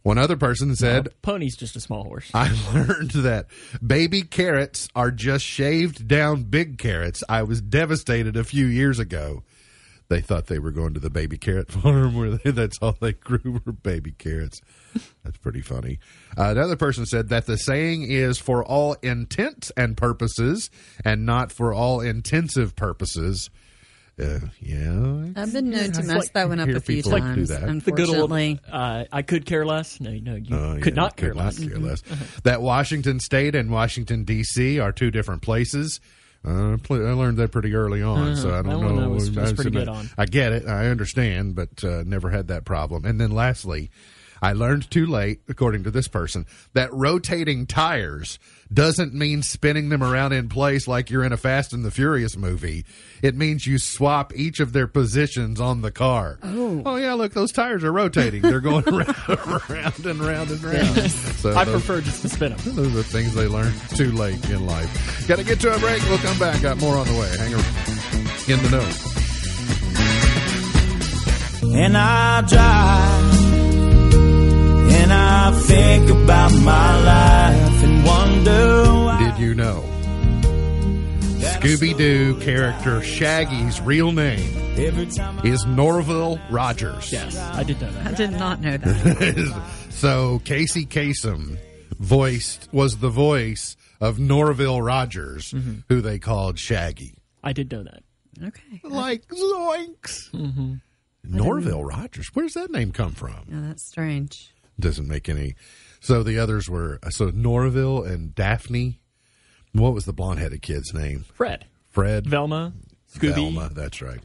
One other person said, Pony's just a small horse. I *laughs* learned that baby carrots are just shaved down big carrots. I was devastated a few years ago. They thought they were going to the baby carrot *laughs* farm where they, that's all they grew were baby carrots. That's pretty funny. Uh, another person said that the saying is for all intents and purposes and not for all intensive purposes. Uh, yeah. I've been known to mess like- that one up a few people like do times. the good old. Unfortunately, Uh, I could care less. No, no, you Oh, could yeah, not care could less. not care less. That Washington State and Washington D.C. are two different places. Uh, pl- I learned that pretty early on, so I don't That know. I was- was I- pretty good on. I get it. I understand, but uh, never had that problem. And then lastly, I learned too late, according to this person, that rotating tires doesn't mean spinning them around in place like you're in a Fast and the Furious movie. It means you swap each of their positions on the car. Oh, oh yeah, look, those tires are rotating. They're going *laughs* around, round and round and round. So I those- prefer just to spin them. those are things they learn too late in life. Got to get to a break. We'll come back. Got more on the way. Hang around. In the know. and I drive and I think about my life and wonder why. Did you know Scooby Doo character Shaggy's real name Every time I is Norville Rogers? Yes, I did know that. I did not know that. *laughs* so Casey Kasem voiced was the voice of Norville Rogers, mm-hmm. who they called Shaggy. I did know that. okay. Like zoinks. Mm-hmm. Norville Rogers. Where's that name come from? Yeah, that's strange. Doesn't make any. So the others were so Norville and Daphne. What was the blonde-headed kid's name? Fred, Fred Velma, Scooby. Velma. That's right.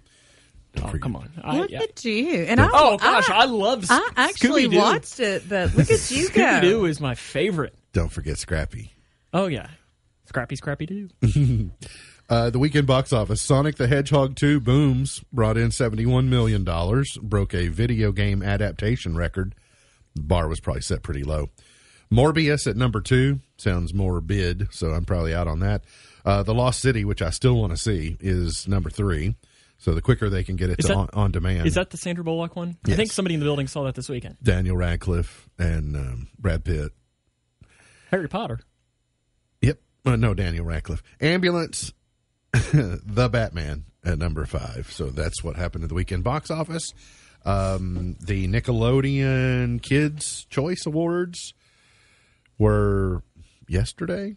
Don't Oh, forget- come on. I, Look yeah. at you. And I, Oh gosh, I, love. I actually Scooby-Doo. watched it, but look at you *laughs* go. Scooby Doo is my favorite. Don't forget Scrappy. Oh yeah, Scrappy Scrappy Doo. *laughs* Uh, the weekend box office: Sonic the Hedgehog 2 booms brought in seventy-one million dollars, broke a video game adaptation record. The bar was probably set pretty low. Morbius at number two sounds more bid, so I'm probably out on that. Uh, the Lost City, which I still want to see, is number three. So the quicker they can get it to that- on, on demand, Is that the Sandra Bullock one? I think somebody in the building saw that this weekend. Daniel Radcliffe and um, Brad Pitt. Harry Potter. Yep. Uh, no, Daniel Radcliffe. Ambulance, *laughs* The Batman at number five. So that's what happened at the weekend box office. Um, the Nickelodeon Kids Choice Awards were yesterday.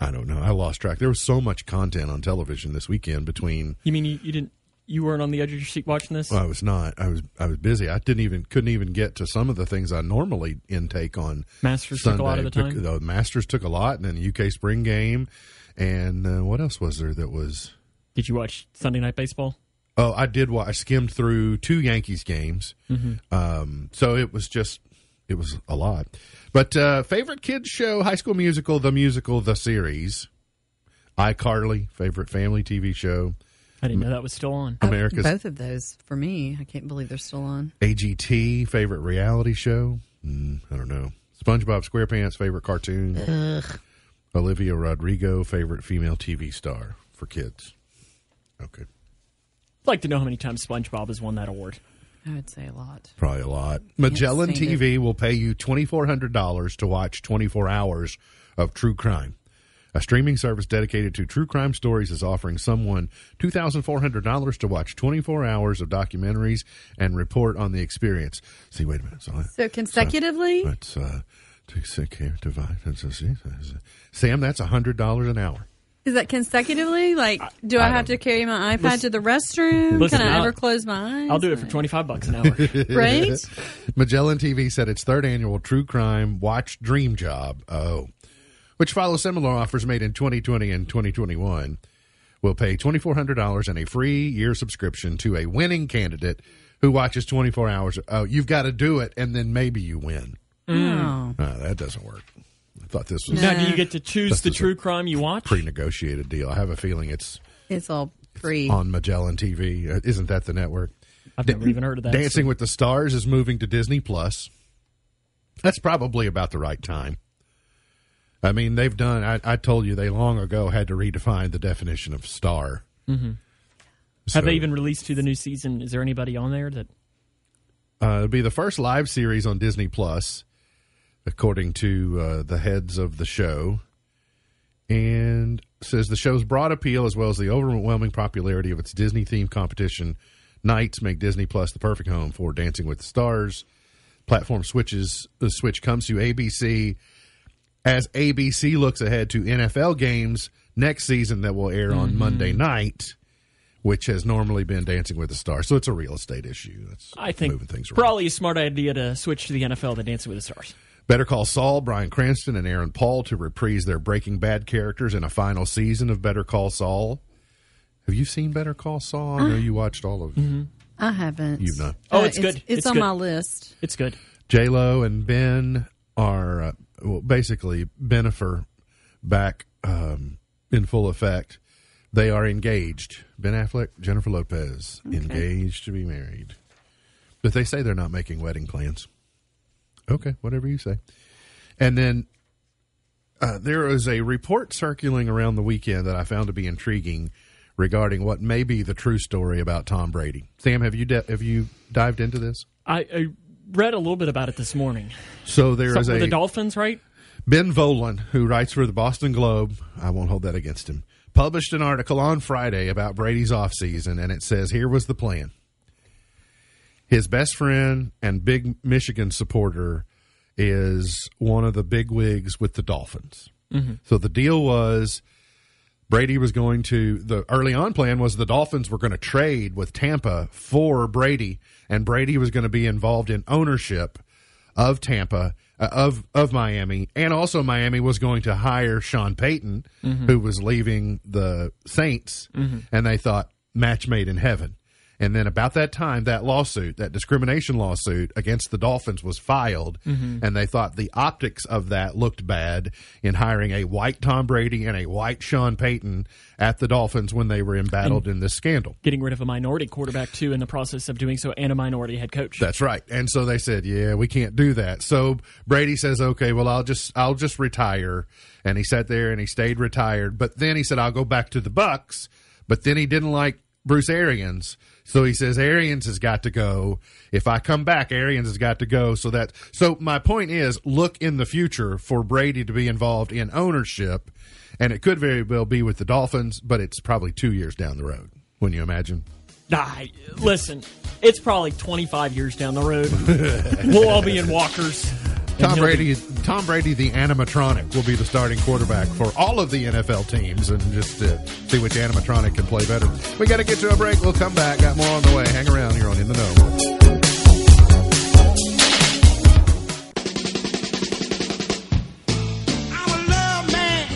I don't know. I lost track. There was so much content on television this weekend between You mean you, you didn't? You weren't on the edge of your seat watching this? Well, I was not. I was I was busy. I didn't even couldn't even get to some of the things I normally intake on Masters took a lot of the time? the Masters took a lot, and then the UK Spring Game, and uh, what else was there that was? Did you watch Sunday Night Baseball? Oh, I did. Wa- I skimmed through two Yankees games, Mm-hmm. um, so it was just it was a lot. But uh, favorite kids show, High School Musical, the musical, the series, iCarly, favorite family TV show, I didn't know that was still on. America's Both of those for me. I can't believe they're still on. AGT favorite reality show? Mm, I don't know. SpongeBob SquarePants favorite cartoon? Olivia Rodrigo favorite female TV star for kids? Okay, I'd like to know how many times SpongeBob has won that award. I would say a lot. probably a lot. Magellan stand TV will pay you twenty four hundred dollars to watch twenty four hours of true crime. A streaming service dedicated to true crime stories is offering someone two thousand four hundred dollars to watch twenty four hours of documentaries and report on the experience. See, wait a minute. So, So consecutively, That's uh, to sick here divide. That's a, see, Sam, that's a hundred dollars an hour. Is that consecutively? Like, do I, I have to carry my iPad Listen- to the restroom? Listen, Can I I'll- ever close my eyes? I'll do it for twenty five bucks an hour. *laughs* Right? *laughs* Magellan TV said its third annual True Crime Watch Dream Job, oh, which follows similar offers made in 2020 and 2021, will pay $2,400 and a free year subscription to a winning candidate who watches 24 hours. Oh, you've got to do it, and then maybe you win. Oh. Uh, that doesn't work. I thought this was Now, do you get to choose the true crime you watch? pre-negotiated deal. I have a feeling it's It's all pre. on Magellan TV. Uh, Isn't that the network? I've never even heard of that. Dancing with the Stars is moving to Disney Plus. That's probably about the right time. I mean, they've done. I, I told you they long ago had to redefine the definition of star. Mm-hmm. Have they even released to the new season? Is there anybody on there that? Uh, it'll be the first live series on Disney Plus, according to uh, the heads of the show, and says the show's broad appeal as well as the overwhelming popularity of its Disney themed competition nights make Disney Plus the perfect home for Dancing with the Stars. Platform switches. The switch comes to ABC as ABC looks ahead to NFL games next season that will air on Monday night. Which has normally been Dancing with the Stars, so it's a real estate issue. That's I think moving things around. probably a smart idea to switch to the NFL to Dancing with the Stars. Better Call Saul, Bryan Cranston, and Aaron Paul to reprise their Breaking Bad characters in a final season of Better Call Saul. Have you seen Better Call Saul? I know you watched all of I haven't. You've not. Oh, Uh, it's good. It's, It's on good. my list. It's good. J Lo and Ben are uh, well, basically Bennifer back um, in full effect. They are engaged. Ben Affleck, Jennifer Lopez, engaged to be married. But they say they're not making wedding plans. Okay, whatever you say. And then uh, there is a report circulating around the weekend that I found to be intriguing regarding what may be the true story about Tom Brady. Sam, have you de- have you dived into this? I, I read a little bit about it this morning. So there is Something with a the Dolphins, right? Ben Volin, who writes for the Boston Globe, I won't hold that against him, published an article on Friday about Brady's offseason, and it says here was the plan. His best friend and big Michigan supporter is one of the big wigs with the Dolphins. Mm-hmm. So the deal was Brady was going to the early on plan was the Dolphins were going to trade with Tampa for Brady, and Brady was going to be involved in ownership of Tampa uh, of of Miami, and also Miami was going to hire Sean Payton, mm-hmm. who was leaving the Saints, mm-hmm. and they thought match made in heaven. And then about that time, that lawsuit, that discrimination lawsuit against the Dolphins was filed, mm-hmm. and they thought the optics of that looked bad in hiring a white Tom Brady and a white Sean Payton at the Dolphins when they were embattled in this scandal. Getting rid of a minority quarterback too, in the process of doing so, and a minority head coach. That's right. And so they said, "Yeah, we can't do that." So Brady says, "Okay, well, I'll just I'll just retire." And he sat there and he stayed retired. But then he said, "I'll go back to the Bucks." But then he didn't like Bruce Arians, so he says Arians has got to go. If I come back, Arians has got to go. So that so my point is, look in the future for Brady to be involved in ownership, and it could very well be with the Dolphins, but it's probably two years down the road. When you imagine. Nah, listen, it's probably 25 years down the road. *laughs* we'll all be in walkers. And Tom he'll be- Brady, Tom Brady, the animatronic, will be the starting quarterback for all of the NFL teams, and just uh, see which animatronic can play better. We got to get to a break. We'll come back. Got more on the way. Hang around here on In the Know. I'm a love man.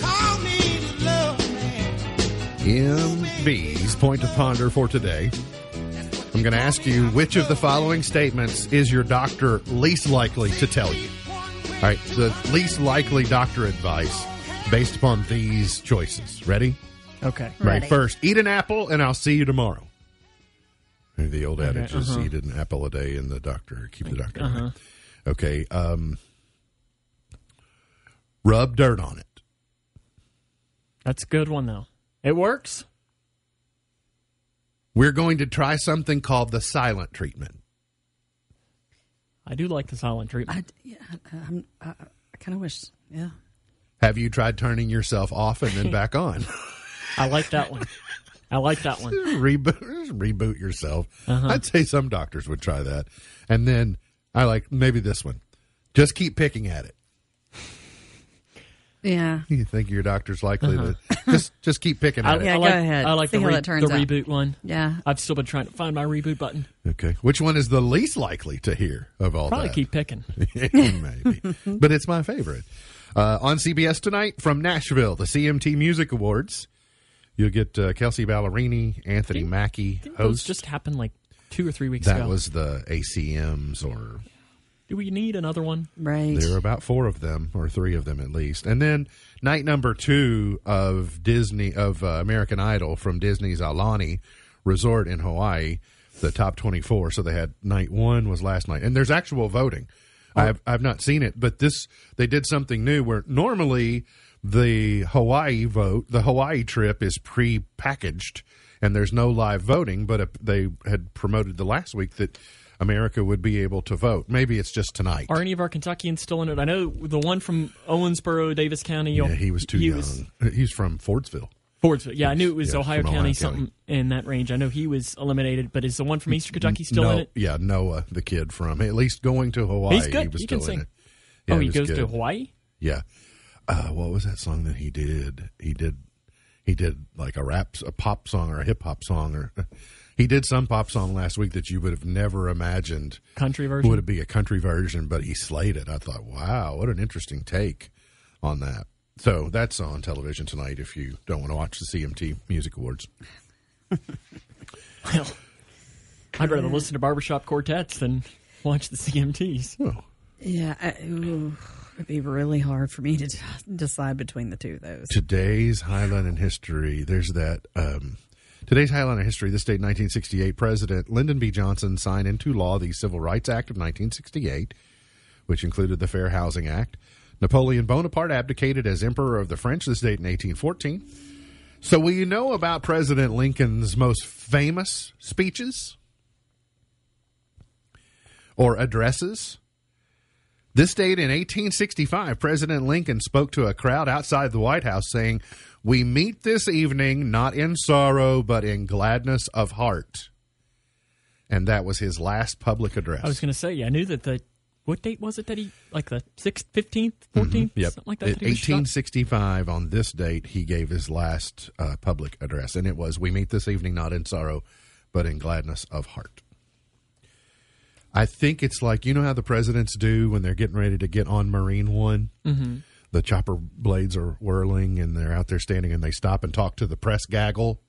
Call me the love man. MB's point to ponder for today. I'm going to ask you which of the following statements is your doctor least likely to tell you. All right, the least likely doctor advice based upon these choices. Ready? Okay. Right. First, eat an apple and I'll see you tomorrow. The old adage is uh-huh. eat an apple a day and the doctor keep the doctor away. Okay. Um, rub dirt on it. That's a good one, though. It works. We're going to try something called the silent treatment. I do like the silent treatment. I, yeah, I'm, I, I kind of wish. Yeah. Have you tried turning yourself off and then back on? *laughs* I like that one. I like that one. reboot, reboot yourself. Uh-huh. I'd say some doctors would try that. And then I like maybe this one. Just keep picking at it. Yeah. You think your doctor's likely to just just keep picking I, at it. Yeah, I go like, ahead. I like See the, how re- that turns the out. reboot one. Yeah. I've still been trying to find my reboot button. Okay. Which one is the least likely to hear of all Probably that? keep picking. *laughs* Maybe. *laughs* but it's my favorite. Uh, on CBS tonight from Nashville, the CMT Music Awards. You'll get uh, Kelsea Ballerini, Anthony Mackie Those host. just happened like two or three weeks That ago. That was the ACMs, or Do we need another one? Right. there are about four of them, or three of them at least. And then night number two of Disney of uh, American Idol from Disney's Aulani Resort in Hawaii, the top twenty-four. So they had night one was last night, and there's actual voting. I've I've not seen it, but this they did something new where normally the Hawaii vote, the Hawaii trip is pre-packaged and there's no live voting. But they had promoted the last week that America would be able to vote. Maybe it's just tonight. Are any of our Kentuckians still in it? I know the one from Owensboro, Daviess County. yeah, he was too he young. Was, He's from Fordsville. Fordsville. Yeah, I knew it was Yeah, Ohio County, Ohio something County. in that range. I know he was eliminated, but is the one from Eastern Kentucky still no, in it? Yeah, Noah, the kid from at least going to Hawaii. He's good. He was He still can in sing. it. Yeah, oh, he goes to. Hawaii. Yeah. Uh, what was that song that he did? He did. He did like a rap, a pop song, or a hip hop song, or he did some pop song last week that you would have never imagined Country version. would it be a country version, but he slayed it. I thought, wow, what an interesting take on that. So that's on television tonight. If you don't want to watch the CMT Music Awards, *laughs* Well, I'd rather listen to barbershop quartets than watch the CMTs. well, Yeah. I, ooh, it'd be really hard for me to d- *laughs* decide between the two of those. today's highlight in history. There's that. Um, today's in history. This date, 1968. President Lyndon B. Johnson signed into law the Civil Rights Act of 1968, which included the Fair Housing Act. Napoleon Bonaparte abdicated as Emperor of the French. This date in 1814. So, will you know about President Lincoln's most famous speeches or addresses? This date in 1865, President Lincoln spoke to a crowd outside the White House saying, We meet this evening not in sorrow, but in gladness of heart. And that was his last public address. I was going to say, I knew that the what date was it that he like the sixth, fifteenth, 14th Mm-hmm. Yep. something like that. That shot? 1865, on this date, he gave his last uh, public address. And it was, We meet this evening not in sorrow, but in gladness of heart. I think it's like, you know how the presidents do when they're getting ready to get on Marine One? Mm-hmm. The chopper blades are whirling and they're out there standing and they stop and talk to the press gaggle.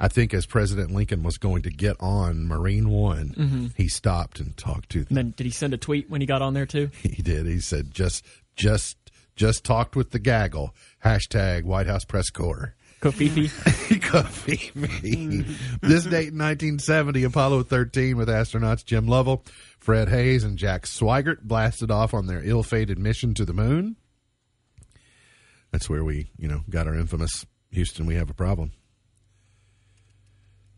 I think as President Lincoln was going to get on Marine One, Mm-hmm. he stopped and talked to them. And then did he send a tweet when he got on there too? *laughs* He did. He said, just, just, just talked with the gaggle. Hashtag White House Press Corps. Covfefe. *laughs* Coffee this date in 1970, Apollo 13 with astronauts Jim Lovell, Fred Haise, and Jack Swigert blasted off on their ill-fated mission to the moon. That's where we, you know, got our infamous Houston, we have a problem.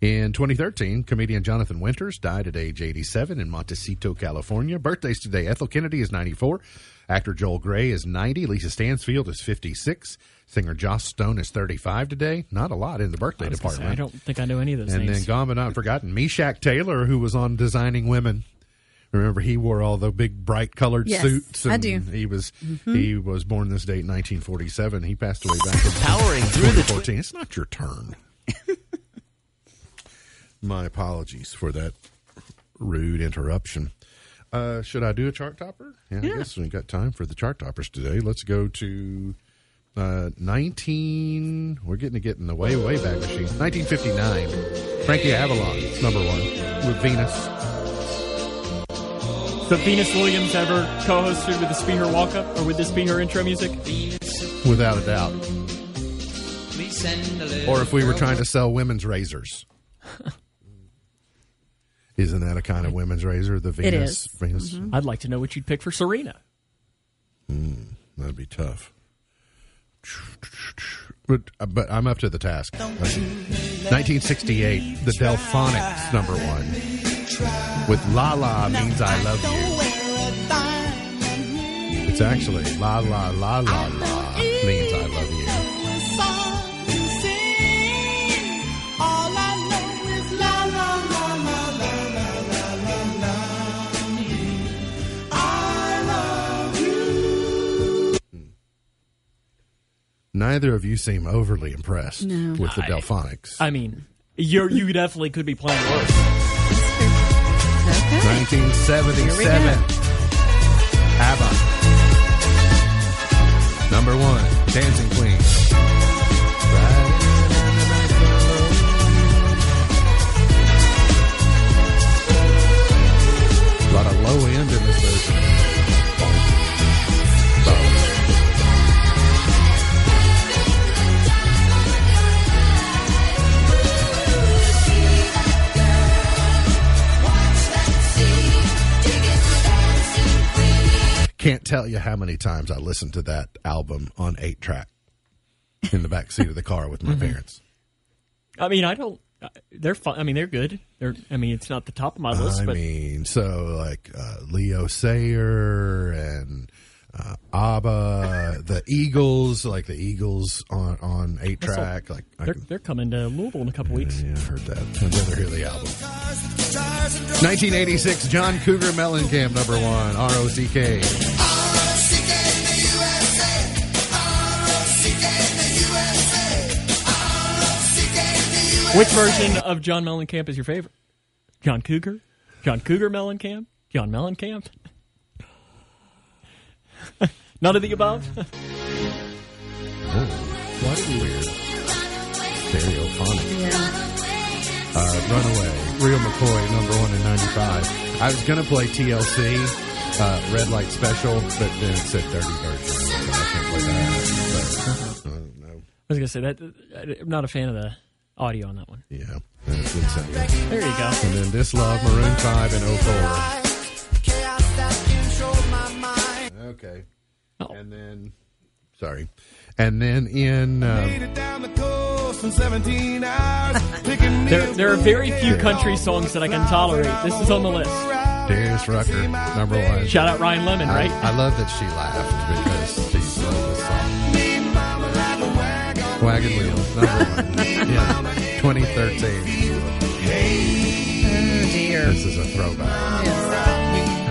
In 2013, comedian Jonathan Winters died at age 87 in Montecito, California. Birthdays today Ethel Kennedy is 94. Actor Joel Grey is 90. Lisa Stansfield is 56. Singer Joss Stone is 35 today. Not a lot in the birthday I, gonna say, department. I don't think I know any of those and names. then gone but not forgotten, Meshach Taylor, who was on Designing Women. Remember, he wore all the big, bright colored Yes, suits. I and do. Mm-hmm. He was he was born this date, 1947. He passed away back in Powering through the 2014. It's not your turn. *laughs* My apologies for that rude interruption. Uh, should I do a chart topper? Yeah, I guess we got time for the chart toppers today. Let's go to uh, 19. We're getting to get in the way, way back machine. 1959. Frankie Avalon, number one with Venus. So Venus Williams ever co-hosted with this be her walk up, or would this be her intro music? Without a doubt. Or if we were trying to sell women's razors. *laughs* Isn't that a kind of women's razor? The Venus. is. Venus. Mm-hmm. I'd like to know what you'd pick for Serena. Hmm, that'd be tough. But uh, but I'm up to the task. 1968, the Delfonics number one with "La La Means I Love You." It's actually "La La La La La Means I Love You." Hmm. Neither of you seem overly impressed No. with the Delfonics. I mean, you you definitely could be playing worse. Okay. 1977. ABBA. Number one, Dancing Queen. Tell you how many times I listened to that album on eight track in the back seat of the car with my Mm-hmm. parents. I mean, I don't. They're fun. I mean, they're good. They're. I mean, it's not the top of my list, I but mean, so like uh, Leo Sayer and uh, ABBA, the Eagles, like the Eagles on on eight track. Like they're can, they're coming to Louisville in a couple weeks. yeah, I heard that. I'd rather hear the album. 1986, John Cougar Mellencamp, number one, R O C K. Which version of John Mellencamp is your favorite? John Cougar, John Cougar Mellencamp, John Mellencamp. None of the above. *laughs* Oh, what weird. Stereophonic. Uh, Runaway, Real McCoy, number one in 95. I was going to play TLC, uh, Red Light Special, but then it said dirty version. So I can't play that. But, I don't know. I was gonna say that I'm not a fan of the audio on that one. Yeah, that's insane. There you go. And then This Love, Maroon 5, and 04. Okay. Oh. And then, sorry. And then in, um, Made it down the coast in 17 hours. *laughs* picking There, there are very few country songs that I can tolerate. This is on the list. Darius Rucker, number one. Shout out Ryan Lemond, I, right? I love that she laughed because she loved this song. Wagon Wheel, number one. *laughs* yeah, 2013. Oh dear. This is a throwback.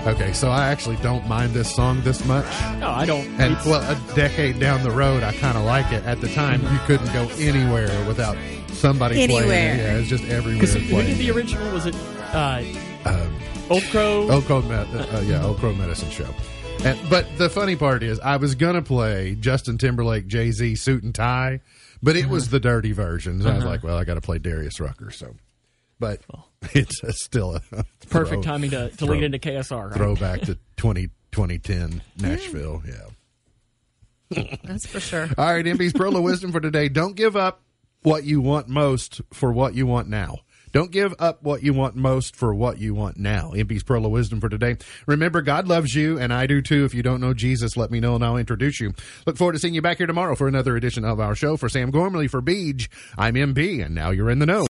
Okay, so I actually don't mind this song this much. no, I don't. And It's- well, a decade down the road, I kind of like it. At the time, you couldn't go anywhere without somebody playing Anywhere. it. Yeah, it's just everywhere. 'cause who playing did the original? Was it uh, Um, Old Crow? Oak Crow, Me- uh, uh, yeah, Oak Crow Medicine Show. And, but the funny part is, I was gonna play Justin Timberlake, Jay Z, suit and tie, but it was the dirty version. So I was like, well, I got to play Darius Rucker. So, but *laughs* it's uh, still a Perfect throw- timing to, to throw- lead into KSR. Right? throwback to *laughs* 20, 2010 Nashville. Yeah. That's for sure. *laughs* All right, MB's Pearl of Wisdom for today. Don't give up what you want most for what you want now. Don't give up what you want most for what you want now. MB's Pearl of Wisdom for today. Remember, God loves you, and I do too. If you don't know Jesus, let me know and I'll introduce you. Look forward to seeing you back here tomorrow for another edition of our show. For Sam Gormley, for Beej, I'm MB, and now you're in the know.